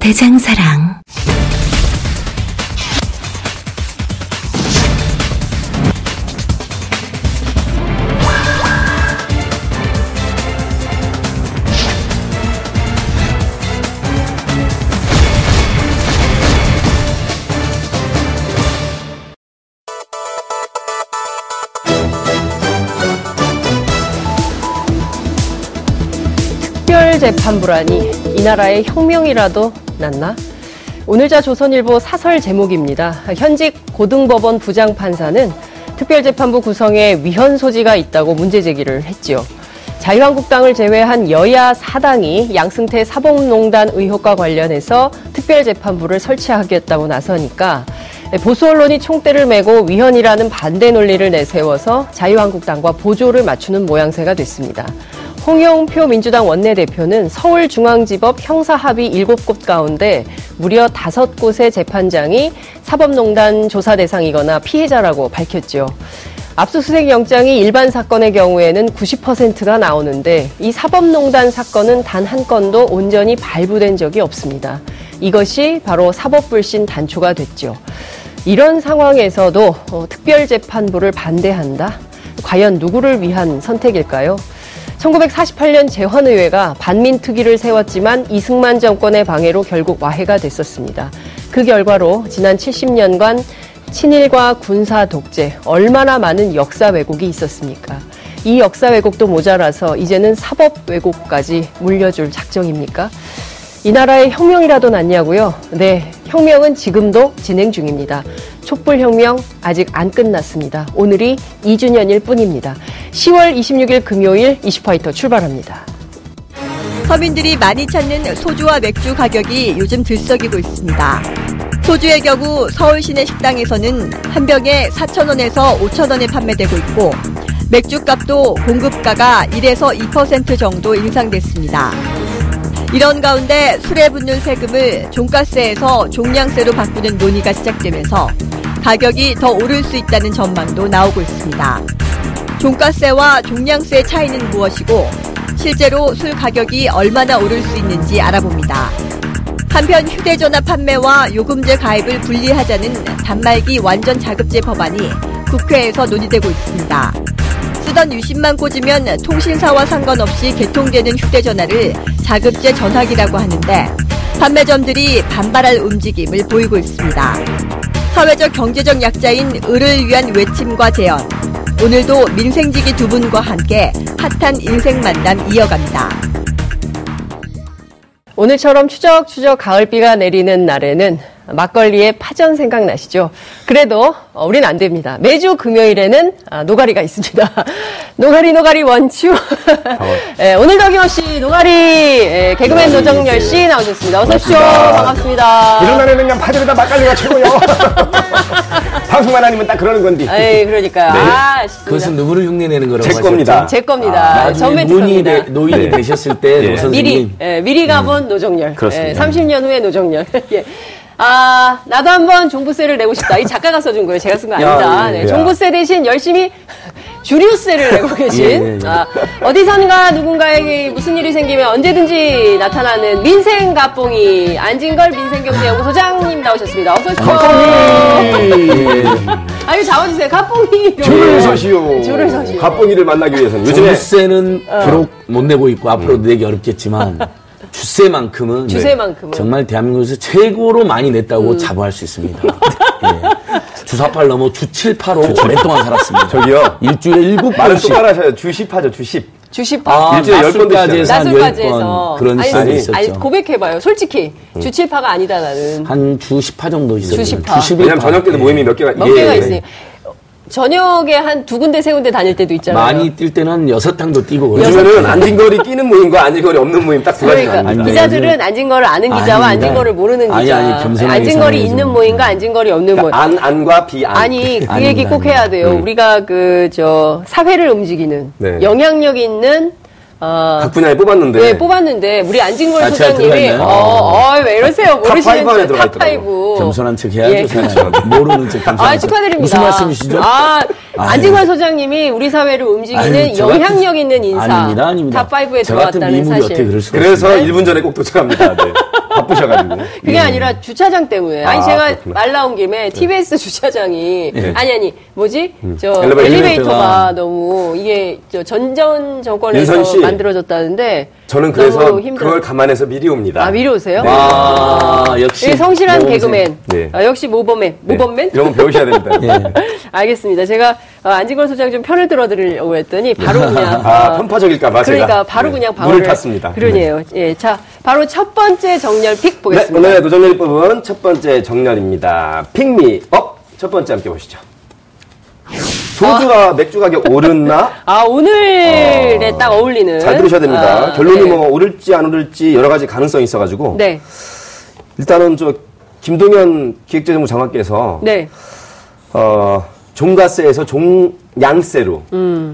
대장사랑. 특별재판부라니 이 나라의 혁명이라도 났나? 오늘자 조선일보 사설 제목입니다. 현직 고등법원 부장판사는 특별재판부 구성에 위헌 소지가 있다고 문제 제기를 했지요. 자유한국당을 제외한 여야 사당이 양승태 사법농단 의혹과 관련해서 특별재판부를 설치하겠다고 나서니까 보수 언론이 총대를 메고 위헌이라는 반대 논리를 내세워서 자유한국당과 보조를 맞추는 모양새가 됐습니다. 홍영표 민주당 원내대표는 서울중앙지법 형사합의 7곳 가운데 무려 5곳의 재판장이 사법농단 조사 대상이거나 피해자라고 밝혔죠. 압수수색 영장이 일반 사건의 경우에는 90%가 나오는데 이 사법농단 사건은 단 한 건도 온전히 발부된 적이 없습니다. 이것이 바로 사법불신 단초가 됐죠. 이런 상황에서도 어, 특별재판부를 반대한다? 과연 누구를 위한 선택일까요? 1948년 재헌의회가 반민특위를 세웠지만 이승만 정권의 방해로 결국 와해가 됐었습니다. 그 결과로 지난 70년간 친일과 군사 독재, 얼마나 많은 역사 왜곡이 있었습니까? 이 역사 왜곡도 모자라서 이제는 사법 왜곡까지 물려줄 작정입니까? 이 나라의 혁명이라도 났냐고요? 네, 혁명은 지금도 진행 중입니다. 촛불혁명 아직 안 끝났습니다. 오늘이 2주년일 뿐입니다. 10월 26일 금요일 이슈파이터 출발합니다. 서민들이 많이 찾는 소주와 맥주 가격이 요즘 들썩이고 있습니다. 소주의 경우 서울 시내 식당에서는 한 병에 4,000원에서 5,000원에 판매되고 있고 맥주값도 공급가가 1에서 2% 정도 인상됐습니다. 이런 가운데 술에 붙는 세금을 종가세에서 종량세로 바꾸는 논의가 시작되면서 가격이 더 오를 수 있다는 전망도 나오고 있습니다. 종가세와 종량세의 차이는 무엇이고 실제로 술 가격이 얼마나 오를 수 있는지 알아봅니다. 한편 휴대전화 판매와 요금제 가입을 분리하자는 단말기 완전 자급제 법안이 국회에서 논의되고 있습니다. 쓰던 유심만 꽂으면 통신사와 상관없이 개통되는 휴대전화를 자급제 전화기라고 하는데 판매점들이 반발할 움직임을 보이고 있습니다. 사회적 경제적 약자인 을을 위한 외침과 제언. 오늘도 민생지기 두 분과 함께 핫한 인생 만남 이어갑니다. 오늘처럼 추적추적 가을비가 내리는 날에는 막걸리에 파전 생각나시죠? 그래도 어, 우린 안 됩니다. 매주 금요일에는 아, 노가리가 있습니다. 노가리 노가리 원추. 예, 오늘도 어김없이 노가리 예, 개그맨 노정렬 씨 나오셨습니다. 어서 오십시오. 반갑습니다. 이런 날에는 그냥 파전에다 막걸리가 최고요. 방송만 아니면 딱 그러는 건데. 에이, 그러니까요. 네. 아. 그것은 누구를 흉내내는 거라고 제? 겁니다. 제 겁니다. 아, 나중에 전매 노인이. 되, 노인이 네. 되셨을 때 예. 노 선생님 미리, 예, 미리 가본 노정렬. 그렇습니다. 예, 30년 후에 노정렬. 예. 아, 나도 한번 종부세를 내고 싶다. 이 작가가 써준 거예요. 제가 쓴거 야, 아닙니다. 예, 네, 예. 종부세 대신 열심히 주류세를 내고 계신, 예, 예, 예. 아, 어디선가 누군가에게 무슨 일이 생기면 언제든지 나타나는 민생 가뽕이 안진걸 민생경제연구소장님 나오셨습니다. 어서 오십시오. 예. 아유, 잡아주세요. 가뽕이. 줄을 서시오. 줄을 서시오. 갑봉이를 만나기 위해서는 요즘에 주세는 어. 비록 못 내고 있고 앞으로도 내기 어렵겠지만 주세만큼은 네, 주세만큼은. 정말 대한민국에서 최고로 많이 냈다고 음. 자부할 수 있습니다. 예. 주사팔 넘어 주7파로 오랫동안 살았습니다. 저기요. 일주일에 일곱 말을 번씩 똑바로 하셔요. 주십하죠, 주십. 주시파. 아, 일주일에 열번 낮술까지 해서 한 낮술까지 10번 해서. 그런 아니, 시절이 있었죠. 아니, 고백해봐요. 솔직히. 주칠파가 아니다, 나는. 한주 10파 정도 있었죠. 주 10파. 주 11파. 왜냐면 저녁 때도 예. 모임이 몇 개가 몇 예, 개가 예. 있으니. 저녁에 한 두 군데 세 군데 다닐 때도 있잖아요. 많이 뛸 때는 여섯 탕도 뛰고. 요즘에는 앉은 끼는 모임과 앉은 거리 없는 모임 딱 두 가지가 그러니까 아닙니다. 기자들은 앉은 거를 아는 기자와 아닙니다. 앉은 거를 모르는 아니, 기자. 아니, 겸손하게 앉은 거리 생각해서. 있는 모임과 앉은 거리 없는 모임. 그러니까 안, 안과 비안. 아니 그 아닙니다, 얘기 꼭 아닙니다. 해야 돼요. 우리가 그 저 사회를 움직이는 네. 영향력 있는 어, 각 분야에 뽑았는데. 네, 뽑았는데 우리 안진걸 아, 소장님이? 어, 어, 왜 이러세요? 모르시는 five 안에 줄, 들어가 top five. 겸손한 척 해야죠. 예. 모르는 척 겸손한 아, 척. 축하드립니다. 무슨 말씀이시죠? 아, 아유. 안진걸 소장님이 우리 사회를 움직이는 아유, 저 같은- 영향력 있는 인사. 아닙니다, 아닙니다. top 5에 저 같은 들어왔다는 사실. 어떻게 그럴 수가 그래서 있습니까? 1분 전에 꼭 도착합니다. 네. 바쁘셔가지고. 그게 아니라 주차장 때문에. 아니 아, 제가 그렇구나. 말 나온 김에 TBS 주차장이 아니 아니 뭐지 저 엘리베이터. 엘리베이터가 너무 이게 저 전전 정권에서. 만들어졌다는데 저는 그래서. 그걸 감안해서 미리 옵니다. 아 미리 오세요? 와, 역시. 예, 성실한. 개그맨. 네. 아, 역시 모범맨. 네. 모범맨? 이런 거 배우셔야 됩니다. 예. 알겠습니다. 제가 어, 안진걸 소장 좀 편을 들어드리려고 했더니 바로 그냥 아, 어, 편파적일까봐 제가. 그러니까 바로 네, 그냥 물을 방어를 탔습니다. 그러네요. 예, 자 바로 첫 번째 정렬 픽 네, 보겠습니다. 오늘의 도전열이 뽑은 첫 번째 정렬입니다. 픽미업 첫 번째 함께 보시죠. 소주와 맥주 가격 오르나? 아 오늘에 딱 어울리는 잘 들으셔야 됩니다. 아, 결론이 네. 뭐 오를지 안 오를지 여러 가지 가능성이 있어가지고 네, 일단은 저 김동현 기획재정부 장관께서 네, 어, 종가세에서 종양세로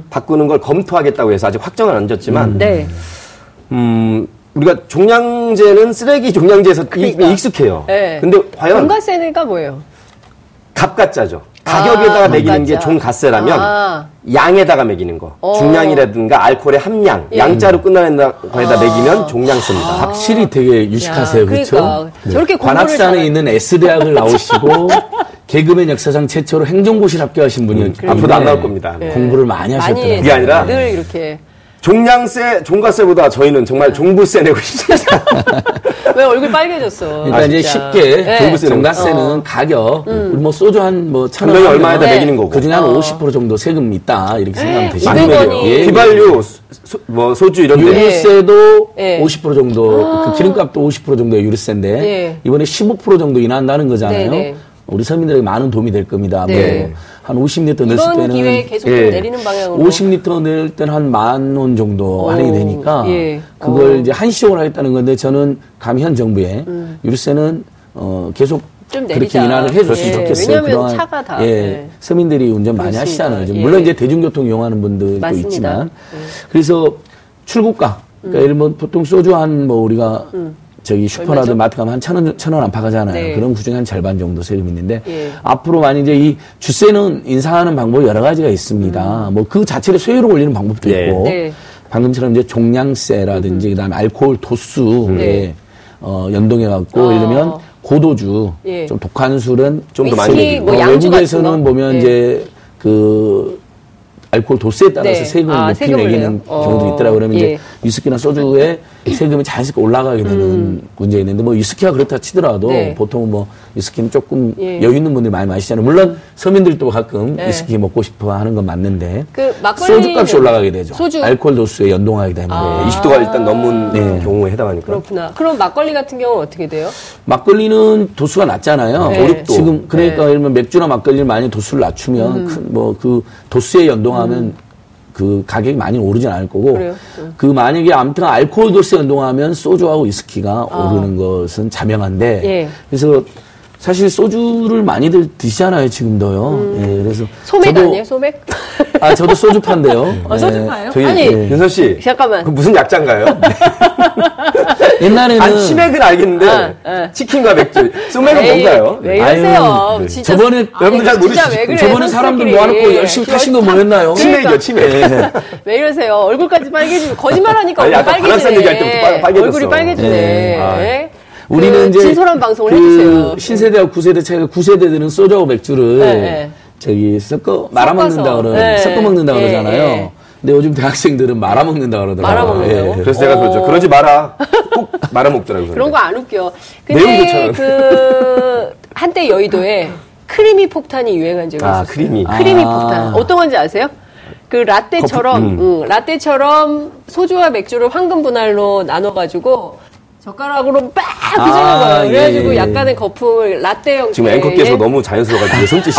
바꾸는 걸 검토하겠다고 해서 아직 확정은 안 졌지만 네. 음, 우리가 종량제는 쓰레기 종량제에서 그러니까. 이- 익숙해요. 네. 근데 과연 종가세가 뭐예요? 값가짜죠. 가격에다가 아, 매기는 게. 종가세라면 아. 양에다가 매기는 거. 어. 중량이라든가 알코올의 함량, 예. 양자로 끝나는 거에다 매기면 종량세입니다. 확실히 되게 유식하세요. 야, 그렇죠? 그러니까. 저렇게 공부를 관악산에 있는 S대학을 나오시고 개그맨 역사상 최초로 행정고시를 합격하신 분이었기 때문에 앞으로도 안 나올 겁니다. 네. 공부를 많이 하셨더라고요. 그게 아니라 늘 이렇게 종량세, 종가세보다 저희는 정말 종부세 내고 싶습니다. 왜 얼굴 빨개졌어? 그러니까 아, 이제. 쉽게 네. 종부세 정가세는 가격, 우리 뭐 소주 한뭐천 한 원, 병에 얼마에다 네. 매기는 거고. 그 중에 한50% 정도 세금 있다 이렇게 생각하면 되시죠. 많이 매겨요. 예, 휘발유, 소, 뭐 소주 이런 데 유류세도 예. 50% 정도, 그 기름값도 50% 정도의 유류세인데 예. 이번에 15% 정도 인한다는 거잖아요. 네네. 우리 서민들에게 많은 도움이 될 겁니다. 네. 뭐 한 50리터 넣었을 이번 때는 예. 기회에 계속 좀 내리는 방향으로. 50리터 넣을 때는 한 만 원 정도 오, 할인이 되니까 예. 그걸 어. 이제 한시적으로 하겠다는 건데 저는 감현 정부에 유류세는 어, 계속 음. 좀 그렇게. 인하를 해줬으면 예, 좋겠어요. 왜냐하면 그동안, 차가 다, 예, 예. 서민들이 운전 많이 그렇습니다. 하시잖아요. 예. 물론 이제 대중교통 이용하는 분들도 맞습니다. 있지만 예. 그래서 출고가 그러니까 예를 들면 보통 소주 한 뭐 우리가 저기 음. 얼마죠? 마트 가면 한 천 원, 천 원 안팎 하잖아요. 네. 그럼 그중에 한 절반 정도 세금이 있는데 예. 앞으로 만약 이제 이 주세는 인상하는 방법이 여러 가지가 있습니다. 뭐그 자체를 세율을 올리는 방법도 예. 있고 음. 네. 방금처럼 이제 종량세라든지 그다음에 알코올 도수에 네. 어, 연동해 갖고 아. 예를 들면 고도주 예. 좀 독한 술은 좀 더 많이. 뭐 어, 양주 같은 외국에서는 거? 보면 예. 이제 그 알코올 도수에 따라서 네. 세금을 아, 높이 내요? 어. 경우도 있더라고요. 그러면 예. 이제 위스키나 소주에 세금이 자연스럽게 올라가게 되는 문제가 있는데 뭐 위스키가 그렇다 치더라도 음. 네. 보통 뭐 위스키는 조금 예. 여유 있는 분들이 많이 마시잖아요. 물론 서민들도 가끔 네. 위스키 먹고 싶어 하는 건 맞는데 그 소주값이 올라가게 되죠. 소주. 알코올 도수에 연동하게 되면 아. 20도가 일단 넘은 네. 경우에 해당하니까. 그렇구나. 그럼 막걸리 같은 경우는 어떻게 돼요? 막걸리는 도수가 낮잖아요. 네. 5, 6도. 지금 그러니까 네. 예를 들면 맥주나 막걸리를 많이 도수를 낮추면 뭐그 도수에 연동 하면 그 가격이 많이 오르진 않을 거고 그래요? 음. 그 만약에 아무튼 알코올 도수에 연동하면 소주하고 위스키가 오르는 것은 자명한데 아. 예. 그래서 사실 소주를 많이들 드시잖아요 지금도요. 예, 그래서 소맥 저도- 아니에요? 소맥? 아 저도 소주 판데요. 어, 소주 파요? 저희 아니, 예. 윤선 씨. 잠깐만. 그 무슨 약자인가요? 옛날에는 아니, 치맥은 알겠는데 아, 아. 치킨과 맥주, 소맥은 에이, 뭔가요? 왜 아유, 이러세요? 네. 진짜. 저번에 여러분들 잘 모르시죠? 저번에 사람들. 모아놓고 열심히 타신 거 뭐였나요? 치맥이요, 치맥. 왜 이러세요? 얼굴까지 빨개지고 거짓말하니까 아니, 얼굴 빨개지네. 얘기할 때부터 빨-. 얼굴이 빨개지네. 네. 아. 네. 우리는 그 이제 진솔한 방송을 그 해주세요. 신세대와 구세대 차이가 구세대들은 소주하고 맥주를 네, 네. 저기 섞어 말아 먹는다 그러 네. 섞어 먹는다 네, 그러잖아요. 네. 근데 요즘 대학생들은 말아 먹는다 그러더라고요. 말아 먹는다고? 그래서 제가 그러죠. 어. 그러지 마라. 꼭 말아먹더라고요. 그런 거 안 웃겨. 내용 근데. 그 한때 여의도에 creamy 폭탄이 유행한 적이 아, 있었어요. creamy. creamy 아. 폭탄. 어떤 건지 아세요? 그 라떼처럼 음. 응, 라떼처럼 소주와 맥주를 황금 분할로 나눠 가지고 젓가락으로 빡 휘주는 아, 거예요. 그래가지고 예, 예. 약간의 거품을 라떼 형태. 지금 앵커께서 예. 너무 자연스러워가지고 손짓이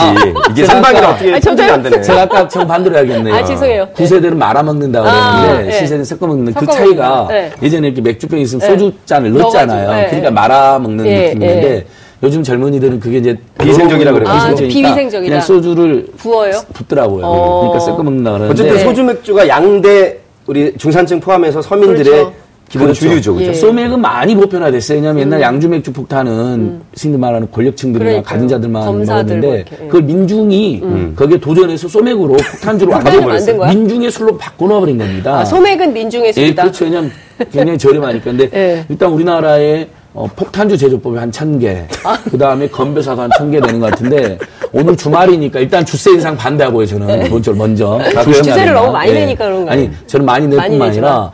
이게 제가 상방이라 어떻게 손질이 안 되네. 제가 아까 정 반대로 해야겠네요. 아, 죄송해요. 9세대는 말아먹는다고 아, 그랬는데 네. 시세는 섞어 먹는 그 섞어먹는 차이가 거. 네. 예전에 이렇게 맥주병 있으면 네. 소주잔을 넣었잖아요. 네, 그러니까 네. 말아먹는 예, 느낌인데 예. 요즘 젊은이들은 그게 이제 비위생적이라 그래요. 아, 비위생적이다. 그냥 소주를 부어요? 붓더라고요. 어. 그러니까 섞어 먹는다 그러는데 어쨌든 네. 소주 맥주가 양대 우리 중산층 포함해서 서민들의 그렇죠. 기본 그렇죠. 주류죠. 그죠? 예. 소맥은 많이 보편화됐어요. 왜냐하면 옛날 양주 맥주 폭탄은 말하는 권력층들이나 음. 그러니까요. 가진 자들만 검사들 뭐 먹었는데 예. 그걸 민중이 거기에 도전해서 소맥으로 폭탄주로 폭탄을 만들어버렸어요. 만든 거야? 민중의 술로 바꿔놓아버린 겁니다. 아, 소맥은 민중의 예, 술이다. 그렇죠. 왜냐면 굉장히 저렴하니까. 근데 예. 일단 우리나라에 어, 폭탄주 제조법이 한 천 개, 아. 그 다음에 건배사도 한 천 개 되는 것 같은데 오늘 주말이니까 일단 주세 인상 반대하고요. 저는 본적으로 먼저 그래요? 조심해야 주세를. 너무 많이 예. 내니까 그런 거예요. 아니 저는 많이 낼 뿐만. 아니라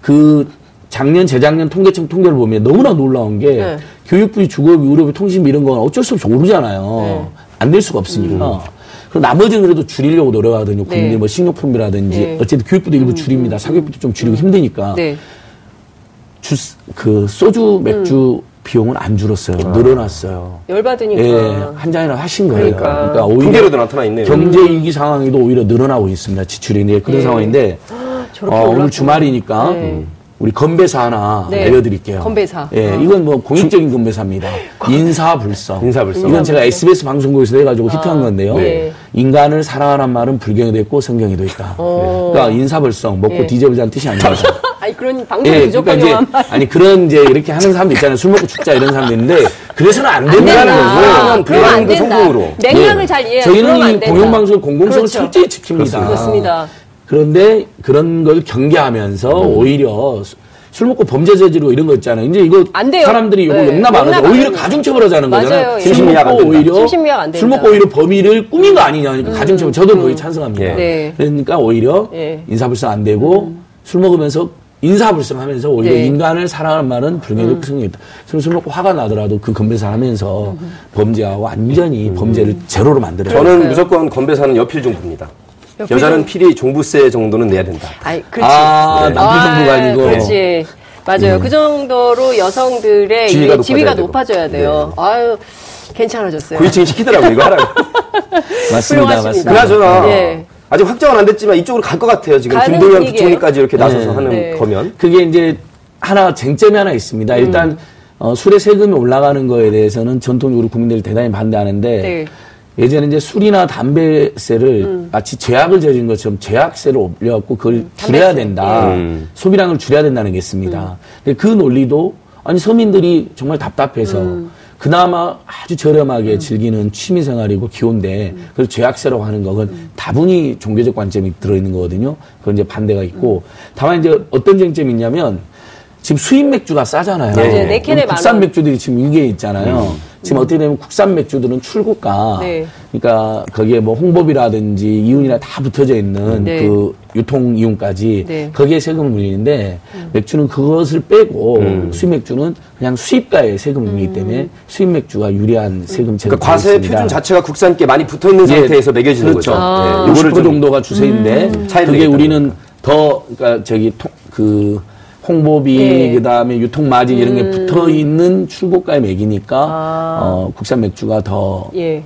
그 작년 재작년 통계청 통계를 보면 너무나 놀라운 게 네. 교육비, 주거비, 의료비, 통신비 이런 건 어쩔 수 없이 오르잖아요. 네. 안될 수가 없으니까. 그럼 나머지는 그래도 줄이려고 노력하거든요. 국민 네. 뭐 식료품이라든지 네. 어쨌든 교육비도 일부 줄입니다. 사교육비도 좀 줄이고 힘드니까 네. 주, 그 소주 맥주 비용은 안 줄었어요. 늘어났어요. 열받으니까. 예, 한 잔이나 하신 거예요. 그러니까. 그러니까 오히려 통계로도 나타나 있네요. 경제 위기 상황에도 오히려 늘어나고 있습니다. 지출이 네, 그런 예. 상황인데 저렇게 어, 오늘. 주말이니까 네. 우리 건배사 하나 네. 알려드릴게요. 건배사. 예, 어. 이건 뭐 공익적인 건배사입니다. 인사불성. 인사불성. 이건 제가 SBS 방송국에서 해가지고 히트한 건데요. 네. 인간을 사랑하라는 말은 불경에도 있고 성경에도 있다. 어. 그러니까 인사불성 먹고 예. 뒤져보자는 뜻이 아닙니다. 아니, 그런 방송 예, 부족한 그러니까 한 이제 말. 아니 그런 이제 이렇게 하는 사람도 있잖아요. 술 먹고 죽자 이런 사람도 있는데 그래서는 안 된다는 된다. 거고. 그러면 안 된다. 성공으로. 맥락을 예. 잘 이해해. 저희는 그러면 안이 된다. 공영방송의 공공성을 그렇죠. 철저히 지킵니다. 그렇습니다. 그런데 그런 걸 경계하면서 오히려 수- 술 먹고 범죄 저지르고 이런 거 있잖아요. 이제 이거 안 돼요. 사람들이 이거 네. 용납 안 하죠. 안 오히려. 가중처벌 하자는. 거잖아요. 예. 술 먹고. 오히려 술. 먹고 오히려 범위를 꾸민 거 아니냐. 그러니까 가중처벌 저도 거의 찬성합니다. 예. 네. 그러니까 오히려 예. 인사불성 안 되고 술 먹으면서 인사불성하면서 오히려 네. 인간을 사랑하는 말은 불경의 특성이 있다. 술, 술 먹고 화가 나더라도 그 건배사 하면서 범죄하고 완전히 범죄를 제로로 만들어요. 저는 무조건 건배사는 여필 종부입니다. 여자는. 필히 종부세 정도는 내야 된다. 아이, 그렇지. 아, 네. 남편 정도가 아, 아니고. 그렇지. 맞아요. 그 정도로 여성들의 지위가 높아져야 지위가. 높아져야 돼요. 아유, 괜찮아졌어요. 고위층이 시키더라고요, 이거 하라고. 맞습니다. 맞습니다. 그나저나 예. 아직 확정은 안 됐지만 이쪽으로 갈 것 같아요. 지금 김동연. 부총리까지 이렇게 나서서 네. 하는 네. 거면 그게 이제 하나 쟁점이 하나 있습니다. 음. 일단 어, 술의 세금이 올라가는 거에 대해서는 전통적으로 국민들이 대단히 반대하는데 네. 예전에 이제 술이나 담배세를 마치 죄악을 저지른 것처럼 죄악세를 올려갖고 그걸 줄여야 음. 담배세. 된다. 음. 소비량을 줄여야 된다는 게 있습니다. 음. 근데 그 논리도 아니 서민들이 정말 답답해서 음. 그나마 아주 저렴하게 즐기는 취미 생활이고 기호인데 음. 그걸 죄악세라고 하는 건 다분히 종교적 관점이 들어있는 거거든요. 그건 이제 반대가 있고 다만 이제 어떤 쟁점이 있냐면 지금 수입 맥주가 싸잖아요. 맞아요. 네 캔에 만 국산 원. 맥주들이 지금 위기에 있잖아요. 지금 어떻게 되면 국산 맥주들은 출고가 네. 그러니까 거기에 뭐 홍보비라든지 이윤이나 다 붙어져 있는 네. 그 유통 이윤까지 네. 음. 거기에 세금을 물리는데 맥주는 그것을 빼고 수입 맥주는 그냥 수입가에 세금을 음. 물리기 때문에 수입 맥주가 유리한 세금 제도가 그러니까 과세 있습니다. 표준 자체가 국산께 많이 붙어 있는 예, 상태에서 매겨지는 그렇죠. 거죠. 아. 네, 50% 좀- 정도가 주세인데 그게 우리는 더 그러니까 저기 통- 그 홍보비 네. 그다음에 유통 마진 이런 게 붙어 있는 출고가에 매기니까 아. 어, 국산 맥주가 더 예.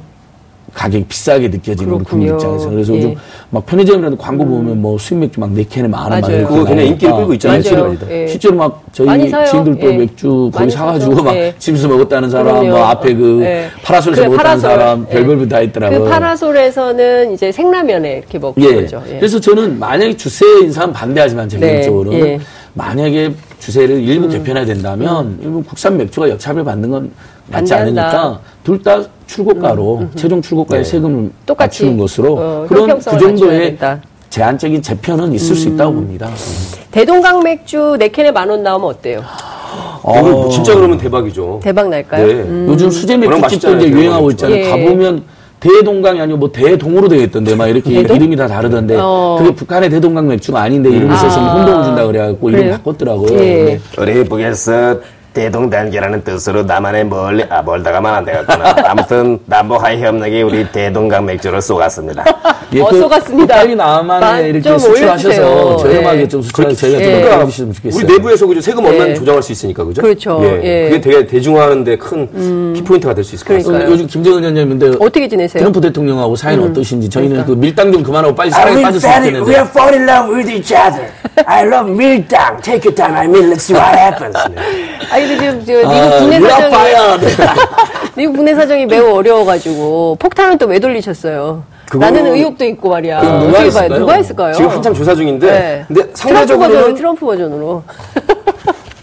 가격이 비싸게 느껴지는 우리 국민 그렇군요. 입장에서 그래서 예. 음. 요즘 막 편의점이라도 광고 보면 뭐 수입 맥주 막 네 캔에 만 원, 만. 원 그거 그냥 인기를 끌고 있잖아요. 실제로. 예. 실제로 막 저희. 지인들도 예. 맥주 거기 많이 사가지고. 막 예. 집에서 먹었다는 사람, 그럼요. 뭐 앞에 그 예. 파라솔에서 그 먹었다는 파라솔. 사람 예. 별별 다 있더라고요. 그 파라솔에서는 이제 생라면에 이렇게 먹는 예. 거죠. 예. 그래서 저는 만약에 주세 인상 반대하지만 제 네. 개인적으로는 예. 음. 만약에 주세를 일부 개편해야 된다면 일부 국산 맥주가 역차별 받는 건 맞지. 않으니까 둘 다 출고가로 최종 출고가에 세금을 음, 똑같이. 맞추는 것으로 어, 그런 그 정도의. 제한적인 재편은 있을 수 있다고 봅니다. 대동강 맥주 네 캔에 만 원 나오면 어때요? 이거 진짜 그러면 대박이죠. 대박 날까요? 네. 음. 요즘 수제 맥주집도 이제 유행하고. 있잖아요. 예. 가보면 대동강이 아니고 뭐 대동으로 되어 있던데 막 이렇게 대동? 이름이 다 다르던데 어. 그게 북한의 대동강 맥주가 아닌데 이름을 썼으면 아. 혼동을 준다 그래갖고 이름 그래요? 바꿨더라고요. 예. 근데 우리 북에서 대동단결이라는 뜻으로 남한에 멀리 아 멀다가만 안 되겠구나. 아무튼 남북 화해 협력이 우리 대동강 맥주를 쏘갔습니다. 예, 어, 그 쏘갔습니다. 빨리 만- 이렇게 좀 수출하셔서. 저렴하게 예. 좀 수출해서 저희가 예. 좀 그러니까 도와주시면 좋겠어요. 우리 내부에서 그죠 세금 얼마나 예. 조정할 수 있으니까 그죠? 그렇죠. 예. 그게 되게 대중화하는데 큰 키포인트가 될 수 있을 것. 같습니다. 요즘 김정은 위원장인데 어떻게 지내세요? 트럼프 대통령하고 사이는 어떠신지 저희는 그러니까. 그 밀당 좀 그만하고 빨리 사랑에 빠졌으면 좋겠는데 we are fall in love with each other. I love 밀당. Take your time. I mean, let's see what happens. 근데 지금 저 미국 아, 국내 사정이 유라파야. 미국 국내 사정이 매우 어려워가지고 폭탄은 또 왜 돌리셨어요? 나는 의혹도 있고 말이야. 누가? 했을까요? 누가 했을까요? 지금 한참 조사 중인데 네. 근데 트럼프 버전으로 상대적으로는 트럼프 버전으로.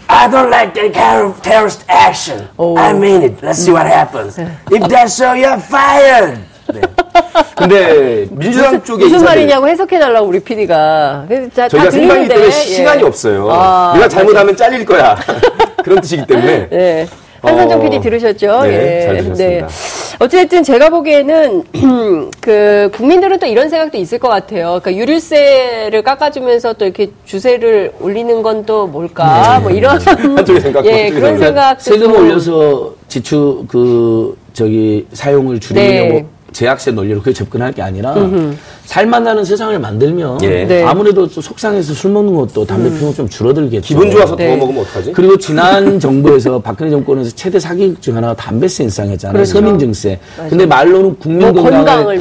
I don't like that kind of terrorist action. Oh. I mean it. Let's see what happens. If that's so, you're fired. 근데 민주당 쪽에 무슨 말이냐고 해석해 달라고 우리 PD가. 다, 저희가 다 생방이기. 때문에 예. 시간이 없어요. 아, 내가 잘못하면 잘릴 거야. 그런 뜻이기 때문에 네. 한선정 어, PD 들으셨죠? 네, 예. 잘 들었습니다. 어쨌든 제가 보기에는 그 국민들은 또 이런 생각도 있을 것 같아요. 그러니까 유류세를 깎아주면서 또 이렇게 주세를 올리는 건 또 뭘까? 뭐 이런 한쪽에 생각, 예 그런 생각. 생각 세금을 올려서 지출 그 저기 사용을 줄이려고 네. 제약세 논리로 그게 접근할 게 아니라 살만 나는 세상을 만들면 예. 네. 아무래도 또 속상해서 술 먹는 것도 담배 피우는 거좀 줄어들겠죠. 기분 좋아서 네. 더 먹으면 어떡하지? 그리고 지난 정부에서 박근혜 정권에서 최대 사기극 중 하나가 담배세 인상했잖아요. 그렇죠. 서민증세. 근데 말로는 국민 뭐 건강을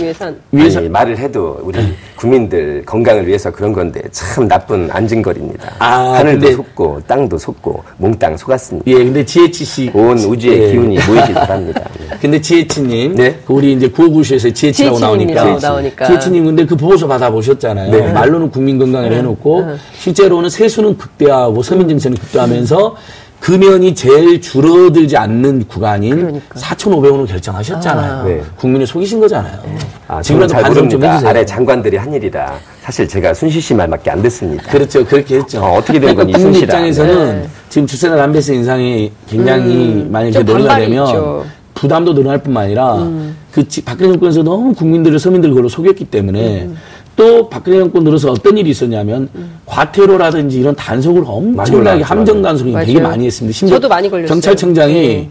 위해서 아니, 말을 해도 우리 국민들 건강을 위해서 그런 건데 참 나쁜 안진걸입니다. 아, 하늘도 근데- 속고 땅도 속고 몽땅 속았습니다. 예, 근데 GHC 온 우주의 예. 기운이 모이길 바랍니다. 예. 근데 지혜치님, 네. 그 우리 이제 구호구쇼에서 지혜치라고 나오니까, 나오니까. 지혜치님 근데 그 보고서 받아보셨잖아요. 네. 말로는 국민 건강을 해놓고 실제로는 세수는 극대화하고 서민증세는 극대화하면서 금연이 제일 줄어들지 않는 구간인 4,500원을 결정하셨잖아요. 네. 국민을 속이신 거잖아요. 아, 저는 지금이라도 잘 반성 좀 모릅니다. 해주세요. 아래 장관들이 한 일이라 사실 제가 순시 씨 말밖에 안 듣습니다. 그렇죠. 그렇게 했죠. 어, 어떻게 된 그러니까 건지 국민 순실하. 입장에서는 지금 주세나 담배세 인상이 굉장히 만약에 좀 논의가 반발이 되면 있죠. 부담도 늘어날 뿐만 아니라 그 지- 박근혜 정권에서 너무 국민들을 서민들 그걸로 속였기 때문에 또 박근혜 정권 들어서 어떤 일이 있었냐면 과태료라든지 이런 단속을 엄청나게. 함정 단속이 되게. 많이 했습니다. 심지어 저도 많이 걸렸어요. 경찰청장이 네.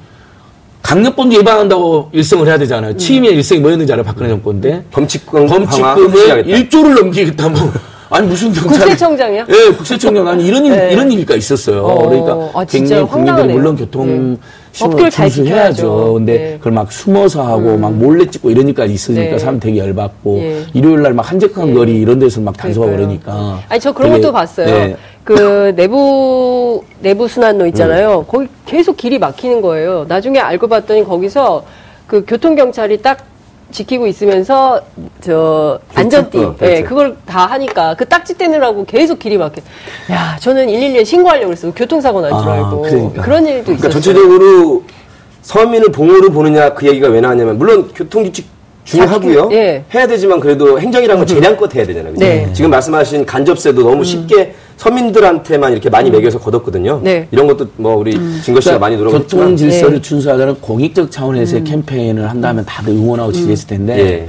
강력범죄 예방한다고 일성을 해야 되잖아요. 취임의 일성이 뭐였는지 알아요? 박근혜 정권 때. 범칙금 범칙금을 실시하겠다. 1조를 넘기겠다 뭐. 아니 무슨 경찰 국세청장이요? 예, 국세청장 아니 이런 일 네. 이런 일가 있었어요. 어, 그러니까 아, 진짜 굉장히 국민들이 황당하네요. 물론 교통 네. 법규를 잘. 지켜야죠. 근데 네. 그걸 막 숨어서 하고 막 몰래 찍고 일까지 있으니까 네. 사람 되게 열받고 예. 일요일 날 막 한적한 거리 이런 데서 막 단속하고. 그러니까. 아니 저 그런 되게, 것도 봤어요. 네. 그 내부 내부 순환로 음. 있잖아요. 거기 계속 길이 막히는 거예요. 나중에 알고 봤더니 거기서 그 교통 경찰이 딱 지키고 있으면서 저 안전띠, 어, 예, 그렇죠. 그걸 다 하니까 그 딱지 떼느라고 계속 길이 막혀. 야, 저는 112에 신고하려고 그랬어요. 교통사고 날줄 아, 알고 그러니까. 그런 일도 그러니까 있었어요. 전체적으로 서민을 봉으로 보느냐 그 얘기가 왜 나왔냐면 물론 교통규칙 중요하고요. 예. 해야 되지만 그래도 행정이라는 건 재량껏 해야 되잖아요. 네. 지금 말씀하신 간접세도 너무 쉽게 서민들한테만 이렇게 많이 매겨서 걷었거든요. 네. 이런 것도 뭐 우리 진거 씨가 많이 그러니까 교통 노력했지만 질서를 네. 준수하자는 공익적 차원에서의 캠페인을 한다면 다들 응원하고 지지했을 텐데 예.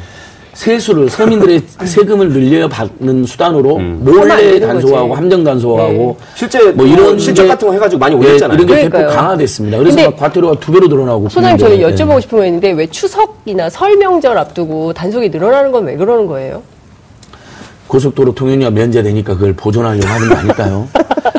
세수를 서민들의 세금을 늘려 받는 수단으로 안 몰래 단속하고 거지. 함정 단속하고 실제 뭐뭐 이런 이런 실적 게- 같은 거 해가지고 많이 예, 올렸잖아요. 이런 게 그러니까요. 대폭 강화됐습니다. 그래서 과태료가 두 배로 늘어나고 소장님 저는. 여쭤보고 싶은 거 있는데 왜 추석이나 설 명절 앞두고 단속이 늘어나는 건 왜 그러는 거예요? 고속도로 통행료가 면제되니까 그걸 보존하려고 하는 거 아닐까요?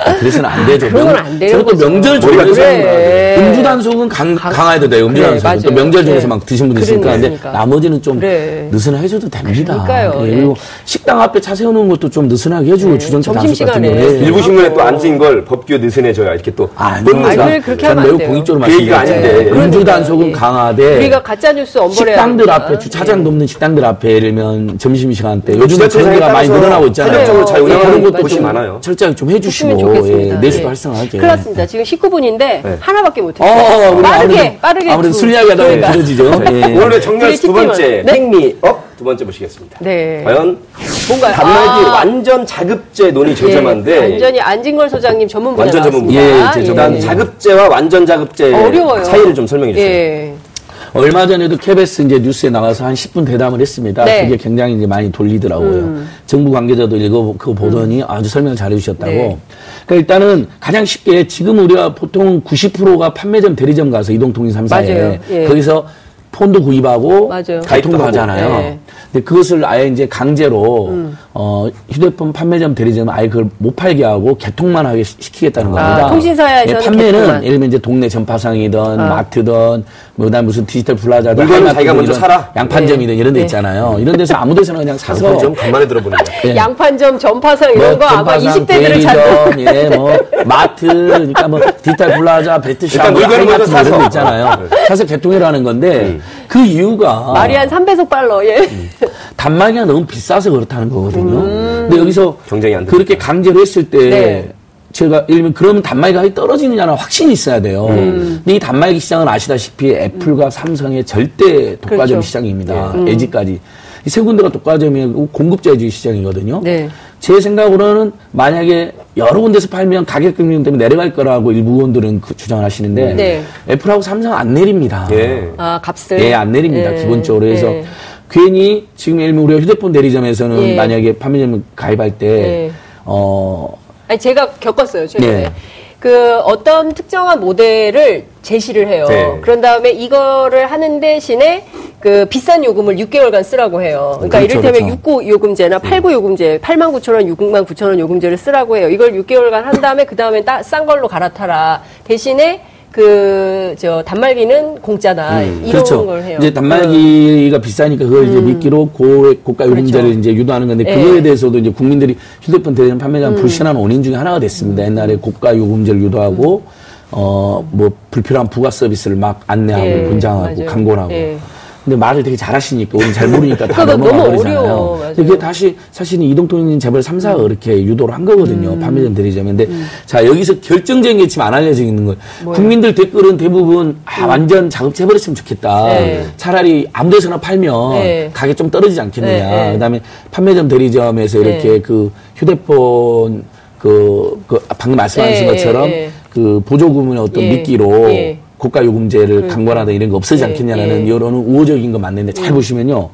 아, 그래서는 안 되죠. 건안 되는 저는 또. 명절 중에서 그래. 음주 단속은 강, 강화해도 돼요. 음주 그래, 단속은 또. 명절 중에서 네. 막 드신 분들 있으니까. 근데 그러니까. 나머지는 좀 그래. 느슨해줘도 됩니다. 그러니까요. 예, 예. 그리고 식당 앞에 차 세우는 것도 좀 느슨하게 해주고 네. 주정차 단속 같은. 경우에. 일부 신문에 또 앉은 걸 법규 느슨해져야 이렇게 또 아, 아니, 전 하면 매우 안 돼요. 공익적으로 그 얘기가 말씀드려요. 아닌데. 음주 그러니까, 단속은 예. 강화돼. 우리가 가짜 뉴스 엄벌해야 식당들. 앞에 주차장 돕는 식당들 앞에 예를 들면 점심 시간 때 요즘 지자체장에 전기가 많이 따라서 늘어나고 있잖아요. 탄력적으로 잘. 운영하는 예, 곳 맞아요. 곳이 많아요. 철저하게 좀 해주시고. 예, 내수도 예. 활성화하게. 큰일 났습니다. 지금 19분인데 네. 하나밖에 어, 못했어요. 어, 우리 빠르게, 아무래도, 빠르게. 아무래도 두- 술 이야기하다 보면 그러니까. 길어지죠. 예. 오늘의 정렬 우리 두 번째 네. 행미업 두 번째 보시겠습니다. 네. 과연 뭔가요? 단말기 아. 완전 자급제 논의 저점한데 예, 완전히 안진걸 소장님 전문 분야 완전 전문. 분야. 예, 제 일단 전문 자급제와 완전 자급제 어려워요. 차이를 좀 설명해 주세요. 예. 얼마 전에도 KBS 이제 뉴스에 나가서 한 10분 대담을 했습니다. 네. 그게 굉장히 이제 많이 돌리더라고요. 정부 관계자도 읽어 그거 보더니 아주 설명을 잘 해 주셨다고. 네. 그러니까 일단은 가장 쉽게 지금 우리가 보통 90%가 판매점 대리점 가서 이동통신 3사에 맞아요. 예. 거기서 폰도 구입하고 맞아요. 개통도 가입도 하잖아요. 네. 근데 그것을 아예 이제 강제로 음. 어 휴대폰 판매점 대리점 아예 그걸 못 팔게 하고 개통만 하게 시- 시키겠다는 아, 겁니다. 통신사에서는 예, 판매는 개통만. 예를 들면 이제 동네 전파상이든 마트든 뭐 그다음 무슨 디지털 플라자든 물건을 하이마트든 자기가 먼저 이런 사라. 양판점이든 이런 데 네. 있잖아요. 이런 데서 아무 데서나 그냥 사서 사서 좀 간만에 들어보는 거야. 예. 양판점, 전파상 이런 거 아마 전파상, 20대들은 잘 예, 뭐 마트, 그러니까 뭐 디지털 플라자, 베스트샵, 일단 물건을 먼저 뭐거 사서. 있잖아요. 사서 개통이라는 건데 음. 그 이유가 말이 한 3배속 빨러. 예. 단말기가 너무 비싸서 그렇다는 거거든요. 음. 근데 여기서 경쟁이 안 되니까. 그렇게 강제로 했을 때 네. 제가 예를 들면 그러면 단말기 가격이 떨어지느냐는 확신이 있어야 돼요. 음. 근데 이 단말기 시장은 아시다시피 애플과 삼성의 절대 독과점 그렇죠. 시장입니다. LG까지. 이 세 군데가 독과점이고 공급자주의 시장이거든요. 네. 제 생각으로는 만약에 여러 군데서 팔면 가격 경쟁 때문에 내려갈 거라고 일부 의원들은 그 주장을 하시는데 네. 애플하고 삼성은 안 내립니다. 예. 아, 값을. 예, 안 내립니다. 예. 기본적으로. 그래서 예. 괜히 지금 예를 들면 우리가 휴대폰 대리점에서는 예. 만약에 판매점 가입할 때, 예. 어, 아니 제가 겪었어요 최근에. 네. 그 어떤 특정한 모델을 제시를 해요. 네. 그런 다음에 이거를 하는 대신에 그 비싼 요금을 6개월간 쓰라고 해요. 그러니까 그렇죠, 이를테면 그렇죠. 69 요금제나 89 요금제, 8만 9천 원, 6만 9천 원 요금제를 쓰라고 해요. 이걸 6개월간 한 다음에 그 다음에 싼 걸로 갈아타라. 대신에 그 저 단말기는 공짜다. 이런 그렇죠. 걸 해요. 이제 단말기가 비싸니까 그걸 이제 미끼로 고, 고가 요금제를 그렇죠. 이제 유도하는 건데 예. 그거에 대해서도 이제 국민들이 휴대폰 대리점 판매장 불신하는 원인 중에 하나가 됐습니다. 옛날에 고가 요금제를 유도하고 어, 뭐 불필요한 부가 서비스를 막 안내하고 예, 권장하고 맞아요. 광고를 하고. 예. 근데 말을 되게 잘하시니까 우리 잘 모르니까 다 넘어가 버리잖아요. 음. 근데 그게 다시 사실은 이동통신 재벌 3사가 그렇게 유도를 한 거거든요. 판매점 대리점인데 자 여기서 결정적인 게 지금 안 알려져 있는 거예요. 국민들 댓글은 대부분 아 완전 작업해버렸으면 좋겠다. 음. 네. 차라리 아무데서나 팔면 네. 가격 좀 떨어지지 않겠느냐. 네, 네. 그다음에 판매점 대리점에서 이렇게 네. 그 휴대폰 그, 그 방금 말씀하신 네, 것처럼 네. 그 보조금의 어떤 예, 미끼로 예. 고가 요금제를 강권하다 이런 거 없어지지 예, 않겠냐는 예. 여론은 우호적인 거 맞는데 잘 보시면요.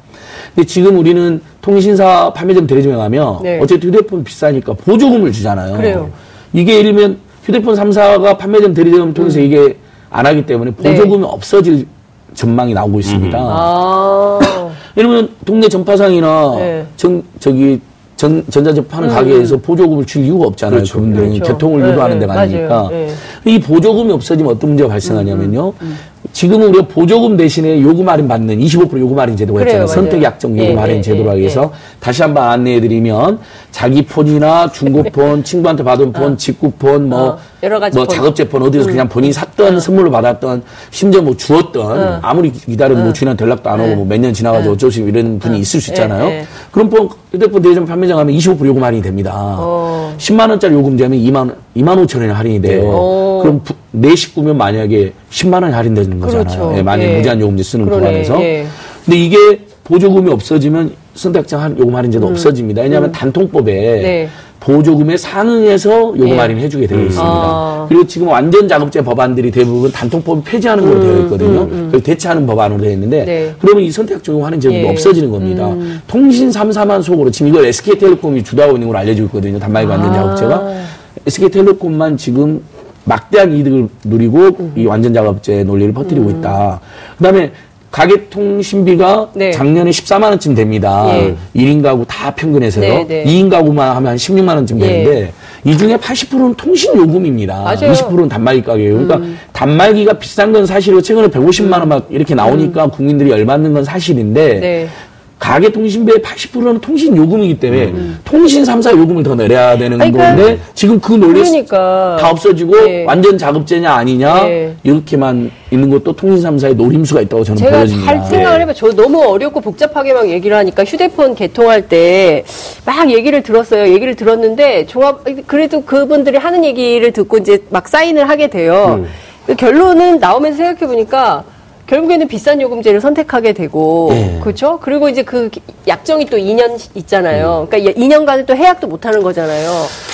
근데 지금 우리는 통신사 판매점 대리점에 가면 네. 어쨌든 휴대폰 비싸니까 보조금을 주잖아요. 그래요. 이게 예를 들면 휴대폰 3사가 판매점 대리점 통해서 이게 안 하기 때문에 음. 네. 보조금이 없어질 전망이 나오고 있습니다. 아. 예를 들면 동네 전파상이나 네. 전 저기 전 전자제품 파는 가게에서 보조금을 줄 이유가 없잖아요. 그렇죠. 그분들은 음. 그렇죠. 교통을 네, 유도하는 네, 데가 맞아요. 아니니까. 네. 이 보조금이 없어지면 어떤 문제가 발생하냐면요. 음, 지금은 우리가 보조금 대신에 요금 할인 받는 25% 요금 할인 제도가 그래요, 있잖아요. 선택 약정 요금 예, 할인 예, 제도라 예, 해서 다시 한번 안내해 드리면 자기 폰이나 중고폰, 친구한테 받은 폰, 직구폰, 뭐, 어, 여러 가지 뭐 폰. 음. 작업제폰 어디서 그냥 본인이 샀던 선물로 받았던 심지어 뭐 주었던 아무리 기다려도 뭐 주인한 연락도 안 오고 뭐 몇 년 지나가지고 어쩔 수 없이 이런 분이 있을 수 있잖아요. 예, 예. 그럼 폰 휴대폰 대리점 판매장 가면 25% 요금 할인이 됩니다. 어. 10만 원짜리 요금제면 2만 2만 5천 원이 할인이 돼요. 어. 그럼 부, 내 식구면 만약에 10만 원이 할인되는 거잖아요. 그렇죠. 예, 만약 예. 무제한 요금제 쓰는 그러네. 구간에서. 예. 근데 이게 보조금이 없어지면 선택장 할- 요금 할인제도 없어집니다. 왜냐하면 단통법에 음. 네. 보조금에 상응해서 요금 예. 할인 해 주게 되어 있습니다. 아. 그리고 지금 완전 자급제 법안들이 대부분 단통법을 폐지하는 걸로 되어 있거든요. 그걸 대체하는 법안으로 되어 있는데 음, 네. 그러면 이 선택 적용 할인 제도도 예. 없어지는 겁니다. 통신 3사만 속으로 지금 이걸 SK텔레콤이 주도하고 있는 걸로 알려지고 있거든요. 단말기 완전 아. 자급제가 SK텔레콤만 지금 막대한 이득을 누리고 음. 이 완전 작업제 논리를 퍼뜨리고 있다. 그다음에 가계 통신비가 네. 작년에 14만 원쯤 됩니다. 예. 일 1인 가구 다 평균해서요. 네, 네. 이 2인 가구만 하면 한 16만 원쯤 예. 되는데 이 중에 80%는 통신 요금입니다. 맞아요. 음. 20%는 단말기 가격이에요. 그러니까 단말기가 비싼 건 사실이고 최근에 150만 원 막 이렇게 나오니까 국민들이 열받는 건 사실인데 음. 네. 가계 통신비의 80%는 통신 요금이기 때문에 통신 3사 요금을 더 내려야 되는 음. 그러니까- 건데 지금 그 논리 그러니까. 다 없어지고 예. 완전 자급제냐 아니냐 예. 이렇게만 있는 것도 통신 3사의 노림수가 있다고 저는 제가 보여집니다. 잘 생각을 해봐. 저 너무 어렵고 복잡하게 막 얘기를 하니까 휴대폰 개통할 때 막 얘기를 들었어요. 얘기를 들었는데 종합 그래도 그분들이 하는 얘기를 듣고 이제 막 사인을 하게 돼요. 그 결론은 나오면서 생각해 보니까 결국에는 비싼 요금제를 선택하게 되고 예. 그렇죠? 그리고 이제 그 약정이 또 2년 있잖아요. 그러니까 2년간은 또 해약도 못 하는 거잖아요.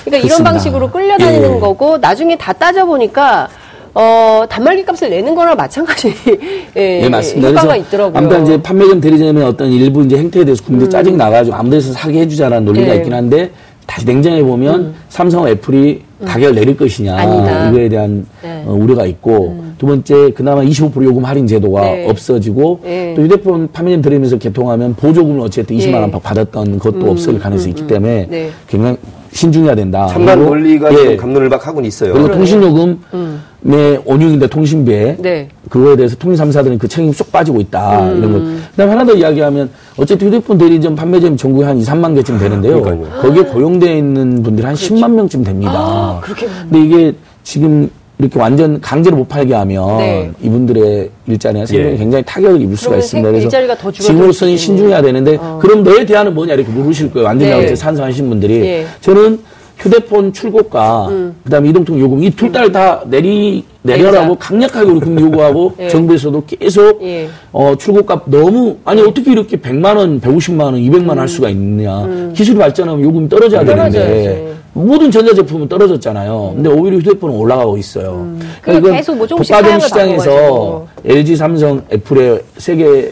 그러니까 이런 그렇습니다. 방식으로 끌려다니는 예. 거고 나중에 다 따져 보니까 어, 단말기 값을 내는 거나 마찬가지 예, 네, 맞습니다. 효과가 있더라고요. 아무튼 이제 판매점 대리점의 어떤 일부 이제 행태에 대해서 국민들 음. 짜증 나가지고 아무 데서 사게 해주자라는 논리가 네. 있긴 한데 다시 냉정해 보면 삼성 애플이 가격을 내릴 것이냐 음. 아니다. 이거에 대한 네. 어, 우려가 있고 두 번째 그나마 25% 요금 할인 제도가 네. 없어지고 네. 또 휴대폰 판매점 들으면서 개통하면 보조금을 어쨌든 20만 예. 원 받았던 것도 없을 가능성이 있기 때문에 네. 굉장히 신중해야 된다. 참관 그리고, 논리가 예, 좀 감론을박하고는 있어요. 그리고 통신요금의 온유인데 통신비에 네. 그거에 대해서 통신 3사들은 그 책임이 쏙 빠지고 있다. 이런 것. 그다음에 하나 더 이야기하면 어쨌든 휴대폰 대리점 판매점이 전국에 한 2, 3만 개쯤 되는데요. 그러니까요. 거기에 고용되어 있는 분들이 한 10만 명쯤 됩니다. 그렇게 근데 이게 지금 이렇게 완전 강제로 못 팔게 하면 네. 이분들의 일자리나 생명에 예. 굉장히 타격을 입을 수가 있습니다. 생- 그래서 지금으로서는 수 신중해야 되는데 그럼 너의 대안은 뭐냐 이렇게 물으실 거예요. 완전 네. 자동차 산소하신 분들이 예. 저는 휴대폰 출고가 그다음에 이동통 요금 이 둘 달 다 내리 내려라고 내리자. 강력하게 우리 요구하고 예. 정부에서도 계속 예. 어, 출고값 너무 아니 어떻게 이렇게 100만 원, 150만 원, 200만 원 할 수가 있느냐. 기술이 발전하면 요금이 떨어져야 되는데 떨어져야지. 모든 전자제품은 떨어졌잖아요. 근데 오히려 휴대폰은 올라가고 있어요. 그러니까 이건 계속 뭐 조금씩 독과점 시장에서. LG, 삼성, 애플의 세계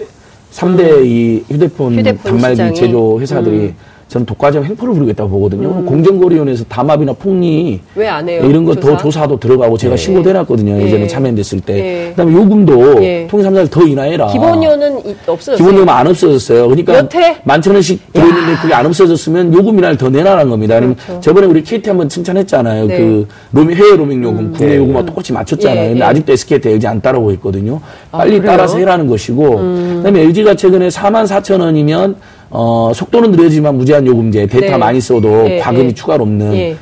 3대 이 휴대폰, 휴대폰 단말기 시장이. 음. 제조 회사들이 저는 독과점 횡포를 부르겠다고 보거든요. 공정거래위원회에서 담합이나 폭리 왜 안 해요? 이런 거 더 조사? 조사도 들어가고 제가 신고도 해놨거든요. 예. 예전에 참여됐을 때. 예. 그다음에 요금도 예. 통신 3사를 더 인하해라. 기본료는 이- 없어졌어요. 기본요금 안 없어졌어요. 그러니까 몇 회? 만천 원씩 들어있는데 그게 안 없어졌으면 요금 인하를 더 내라는 겁니다. 왜냐면 저번에 우리 KT 한번 칭찬했잖아요. 그렇죠. 네. 그 로밍, 해외 로밍 요금, 국내 네. 요금하고 똑같이 맞췄잖아요. 예, 근데 예. 아직도 SKT, LG 안 따라오고 있거든요. 빨리 그래요? 음. 따라서 해라는 것이고 그다음에 LG가 최근에 4만 4천 원이면 어, 속도는 느려지만 무제한 요금제 데이터 네. 많이 써도 예, 과금이 예. 추가로 없는 예.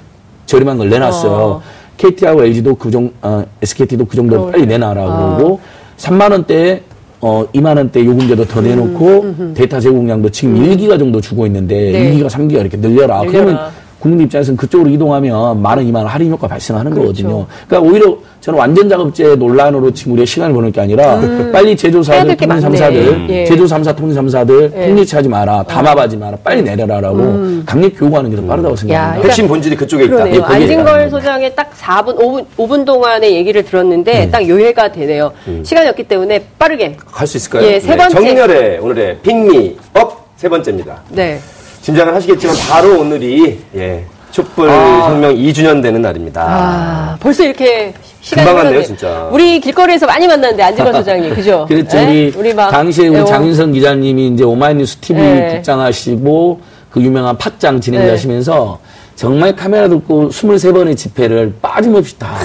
저렴한 걸 내놨어요. 어. KT하고 LG도 그 정도, 어, SKT도 그 정도 그러네. 빨리 내놔라 아. 그러고 3만 원대에 어, 2만 원대 요금제도 더 내놓고 데이터 제공량도 지금 1기가 정도 주고 있는데 음. 네. 1기가 3기가 이렇게 늘려라. 늘려라. 그러면 국민 입장에서는 그쪽으로 이동하면 만 원, 2만 원 할인 효과 발생하는 그렇죠. 거거든요. 그러니까 오히려 저는 완전 자급제 논란으로 지금 우리가 시간을 보낼 게 아니라 빨리 해야 제조사들, 통신 많네. 3사들, 예. 제조 3사, 통신 3사들 예. 폭리 취하지 마라, 담합하지 마라, 빨리 내려라라고 강력 교육하는 게 더 빠르다고 야, 생각합니다. 그러니까 핵심 본질이 그쪽에 있다. 그러네요. 예, 안진걸 소장의 딱 4분, 5분, 5분 동안의 얘기를 들었는데 딱 요해가 되네요. 시간이 없기 때문에 빠르게. 갈 수 있을까요? 예, 세 번째. 정렬의 오늘의 pick me up 세 번째입니다. 네. 짐작은 하시겠지만 바로 오늘이 예, 촛불 혁명 2주년 되는 날입니다. 아, 벌써 이렇게 시간이 금방 갔네요. 진짜. 우리 길거리에서 많이 만났는데 안진걸 소장님, 그죠? 그랬죠. 네? 우리, 막, 당시에 우리 예, 장윤선 기자님이 이제 오마이뉴스 TV 네. 국장하시고 그 유명한 팟짱 진행자시면서 정말 카메라 들고 23번의 집회를 빠짐없이 다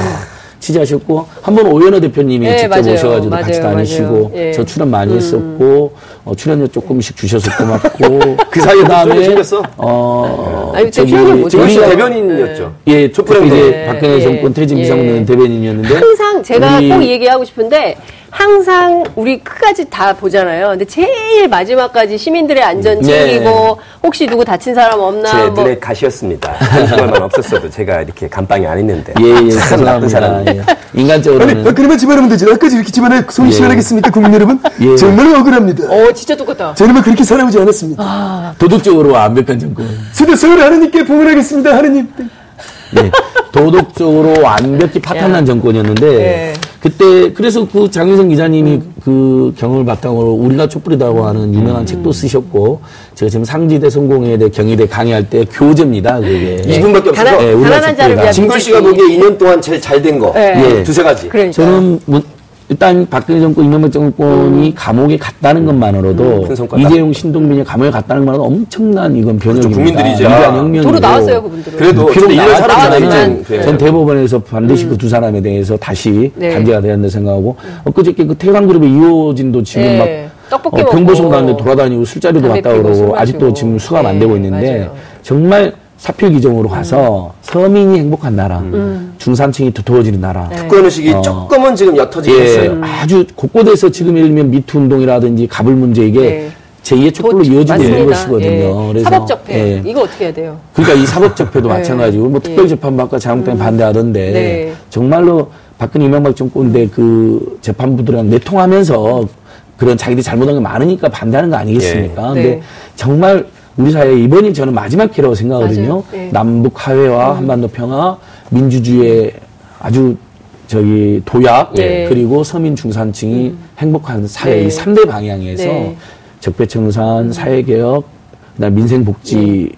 취재하셨고 한 번 오연호 대표님이 네, 직접 맞아요. 오셔가지고 같이 맞아요, 다니시고 맞아요. 예. 저 출연 많이 했었고 어, 출연료 조금씩 주셔서 고맙고 그 사이에 그다음에 생겼어? 어 아니, 저기 우리 대변인이었죠. 예 촛불 촛불 행동. 이제 박근혜 예, 정권 퇴진 예. 비상운동 대변인이었는데 항상 제가 우리 꼭 얘기하고 싶은데 항상 우리 끝까지 다 보잖아요. 근데 제일 마지막까지 시민들의 안전 네. 챙기고 혹시 누구 다친 사람 없나 제 뭐 눈에 가시였습니다. 한 시간만 없었어도 제가 이렇게 감방이 안 했는데. 예, 예, 참 나쁜. 사람이에요. 예. 인간적으로는 아, 그러면 집안하면 되죠. 아까지 이렇게 집안에 속이 예. 시원하겠습니까, 국민 여러분? 예. 정말 억울합니다. 어 진짜 똑같다. 저는 뭐 그렇게 살아오지 않았습니다. 도덕적으로 완벽한 정권. 저도 서울 하느님께 봉헌하겠습니다, 하느님. 네. 도덕적으로 완벽히 파탄난 정권이었는데 예. 그때 그래서 그 장윤성 기자님이 그 경험을 바탕으로 우리가 촛불이라고 하는 유명한 음. 책도 쓰셨고 제가 지금 상지대 성공회대 경희대 강의할 때 교재입니다 그게 2분밖에 없어서 가난, 예, 우리가 촛불이다. 진규 씨가 민주주의. 보기에 2년 동안 제일 잘 된 거. 예. 두세 가지. 그러니까 저는 뭐 일단 박근혜 정권, 이명박 정권이 음. 감옥에 갔다는 것만으로도 큰 성과다. 이재용, 신동빈이 감옥에 갔다는 것만으로 엄청난 이건 변혁입니다. 국민들이죠. 위대한 혁명이고. 도로 나왔어요 그분들은. 그래도 비록 어쨌든 1년 나왔지만 살았잖아요. 이제. 전 대법원에서 반드시 그두 사람에 대해서 다시 네. 단죄가 돼야 한다 생각하고 엊그저께 그 태광그룹의 이호진도 지금 네. 막 떡볶이 어, 병보성 가는데 돌아다니고 술자리도 갔다 그러고 술 아직도. 지금 수감 안 네, 되고 있는데 맞아요. 정말 사필 기정으로 가서 서민이 행복한 나라, 중산층이 두터워지는 나라. 네. 특권 의식이 어. 조금은 지금 옅어지긴 예, 했어요. 아주 곳곳에서 지금 예를 들면 미투 운동이라든지 가불 문제 이게 네. 제2의 촛불로 도- 이어지고 있는 맞습니다. 것이거든요. 예. 그래서 사법적폐 예. 이거 어떻게 해야 돼요? 그러니까 이 사법적폐도 네. 마찬가지고 뭐 예. 특별재판부 아까 자영당 이 반대하던데 네. 정말로 박근혜 이명박 정권대 그 재판부들이랑 내통하면서 그런 자기들이 잘못한 게 많으니까 반대하는 거 아니겠습니까? 예. 근데 네. 정말 우리 사회 이번이 저는 마지막 기회라고 생각하거든요. 예. 남북 화해와 한반도 평화, 민주주의의 아주 저기 도약 예. 그리고 서민 중산층이 행복한 사회 네. 이 3대 방향에서 네. 적폐청산, 사회개혁, 그다음 민생복지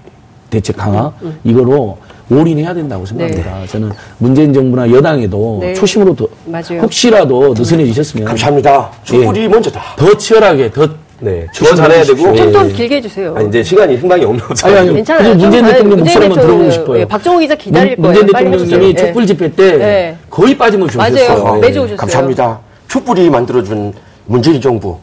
대책 강화 이거로 올인해야 된다고 생각합니다. 저는 문재인 정부나 여당에도 네. 초심으로 더 맞아요. 혹시라도 느슨해지셨으면 감사합니다. 촛불이 먼저다. 더 치열하게 더 네. 더 잘해야 되고. 예. 좀더 길게 해주세요. 아니, 이제 시간이 흥방이 없나 보죠. 아니, 아니, 괜찮아요. 문재인 좀 대통령 목소리 한번 들어보고 싶어요. 예, 박정호 기자 기다릴 문- 거예요. 문재인 대통령님이 해주세요. 촛불 예. 집회 때 네. 거의 빠짐없이 맞아요. 오셨어요. 매주 오셨어요. 감사합니다. 촛불이 만들어준 문재인 정부.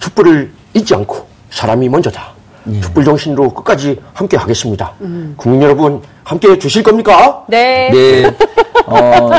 촛불을 잊지 않고 사람이 먼저다. 예. 촛불 정신으로 끝까지 함께 하겠습니다. 음. 국민 여러분 함께 해 주실 겁니까? 네. 네. 어,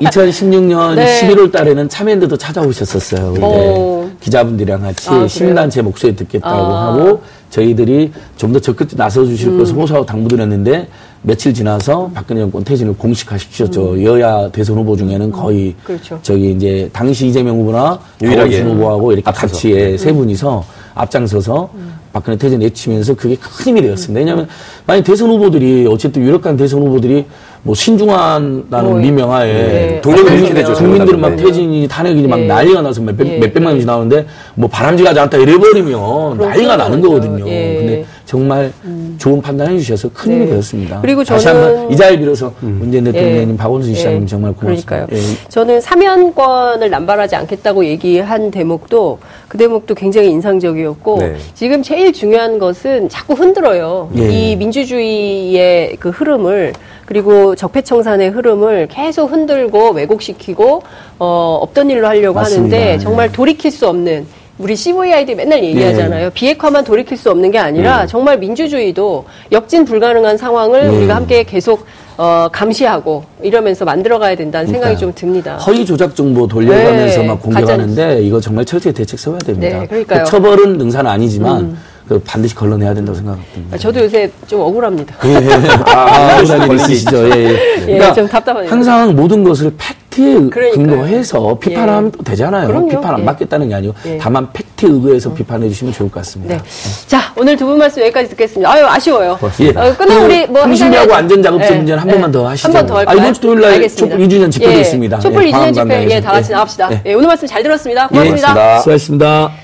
2016년 네. 11월 달에는 참여연대도 찾아오셨었어요. 오. 기자분들이랑 같이 아, 그래요? 시민단체 목소리 듣겠다고 아. 하고 저희들이 좀 더 적극 나서 주실 것을 호소하고 당부드렸는데 며칠 지나서 박근혜 정권 퇴진을 공식화시키셨죠. 여야 대선 후보 중에는 거의 그렇죠. 저기 이제 당시 이재명 후보나 유일하게 후보하고 이렇게 앞서서. 같이 예, 세 분이서 앞장서서 박근혜 퇴진 외치면서 그게 큰 힘이 되었습니다. 왜냐하면 만약 대선 후보들이 어쨌든 유력한 대선 후보들이 뭐 신중한다는 뭐, 예. 동력을 네. 잃게 되죠. 국민들은 막 네. 퇴진이 탄핵이 막 예. 난리가 나서 몇백, 예. 몇백만 명씩 나오는데 뭐 바람직하지 않다 이래버리면 난리가 나는. 거거든요. 예. 근데 정말 좋은 판단 해 주셔서 큰 힘이 네. 되었습니다. 그리고 다시 저는- 한번 이 자리 빌어서 문재인 대통령님, 예. 박원순 시장님 예. 정말 고맙습니다. 그러니까요. 예. 저는 사면권을 남발하지 않겠다고 얘기한 대목도 그 대목도 굉장히 인상적이었고 네. 지금 제일 중요한 것은 자꾸 흔들어요. 예. 이 민주주의의 그 흐름을 그리고 적폐청산의 흐름을 계속 흔들고 왜곡시키고 어, 없던 일로 하려고 맞습니다. 하는데 예. 정말 돌이킬 수 없는 우리 CVID 맨날 얘기하잖아요. 비핵화만 돌이킬 수 없는 게 아니라 정말 민주주의도 역진 불가능한 상황을 예. 우리가 함께 계속 어, 감시하고 이러면서 만들어가야 된다는 생각이 좀. 듭니다. 허위 조작 정보 돌려가면서 네. 막 공격하는데 이거 정말 철저히 대책 세워야 됩니다. 네, 그러니까요. 음. 그 처벌은 능사는 아니지만 그 반드시 걸러내야 된다고 생각합니다. 저도 요새 좀 억울합니다. 예, 예. 아, 부사님 걸리기 있으시죠. 예, 예. 좀 답답하네요. 항상 모든 것을 팩트에 그러니까요. 근거해서 비판하면 또 되잖아요. 그럼요. 비판 안 예. 받겠다는 게 아니고 예. 다만 팩트에 의거해서 비판해 주시면 좋을 것 같습니다. 네. 자, 오늘 두 분 말씀 여기까지 듣겠습니다. 아유, 아쉬워요. 예. 어, 끝나고 우리 뭐. 안전작업제 해- 문제는 한 예, 번만 예. 더 하시죠. 한 번 더 아, 할까요? 이번 주 토요일 날 알겠습니다. 촛불 2주년 집회도 예. 있습니다. 촛불 예, 2주년 집회. 예, 다 같이 예. 나갑시다. 예. 예, 오늘 말씀 잘 들었습니다. 예, 고맙습니다. 수고하셨습니다.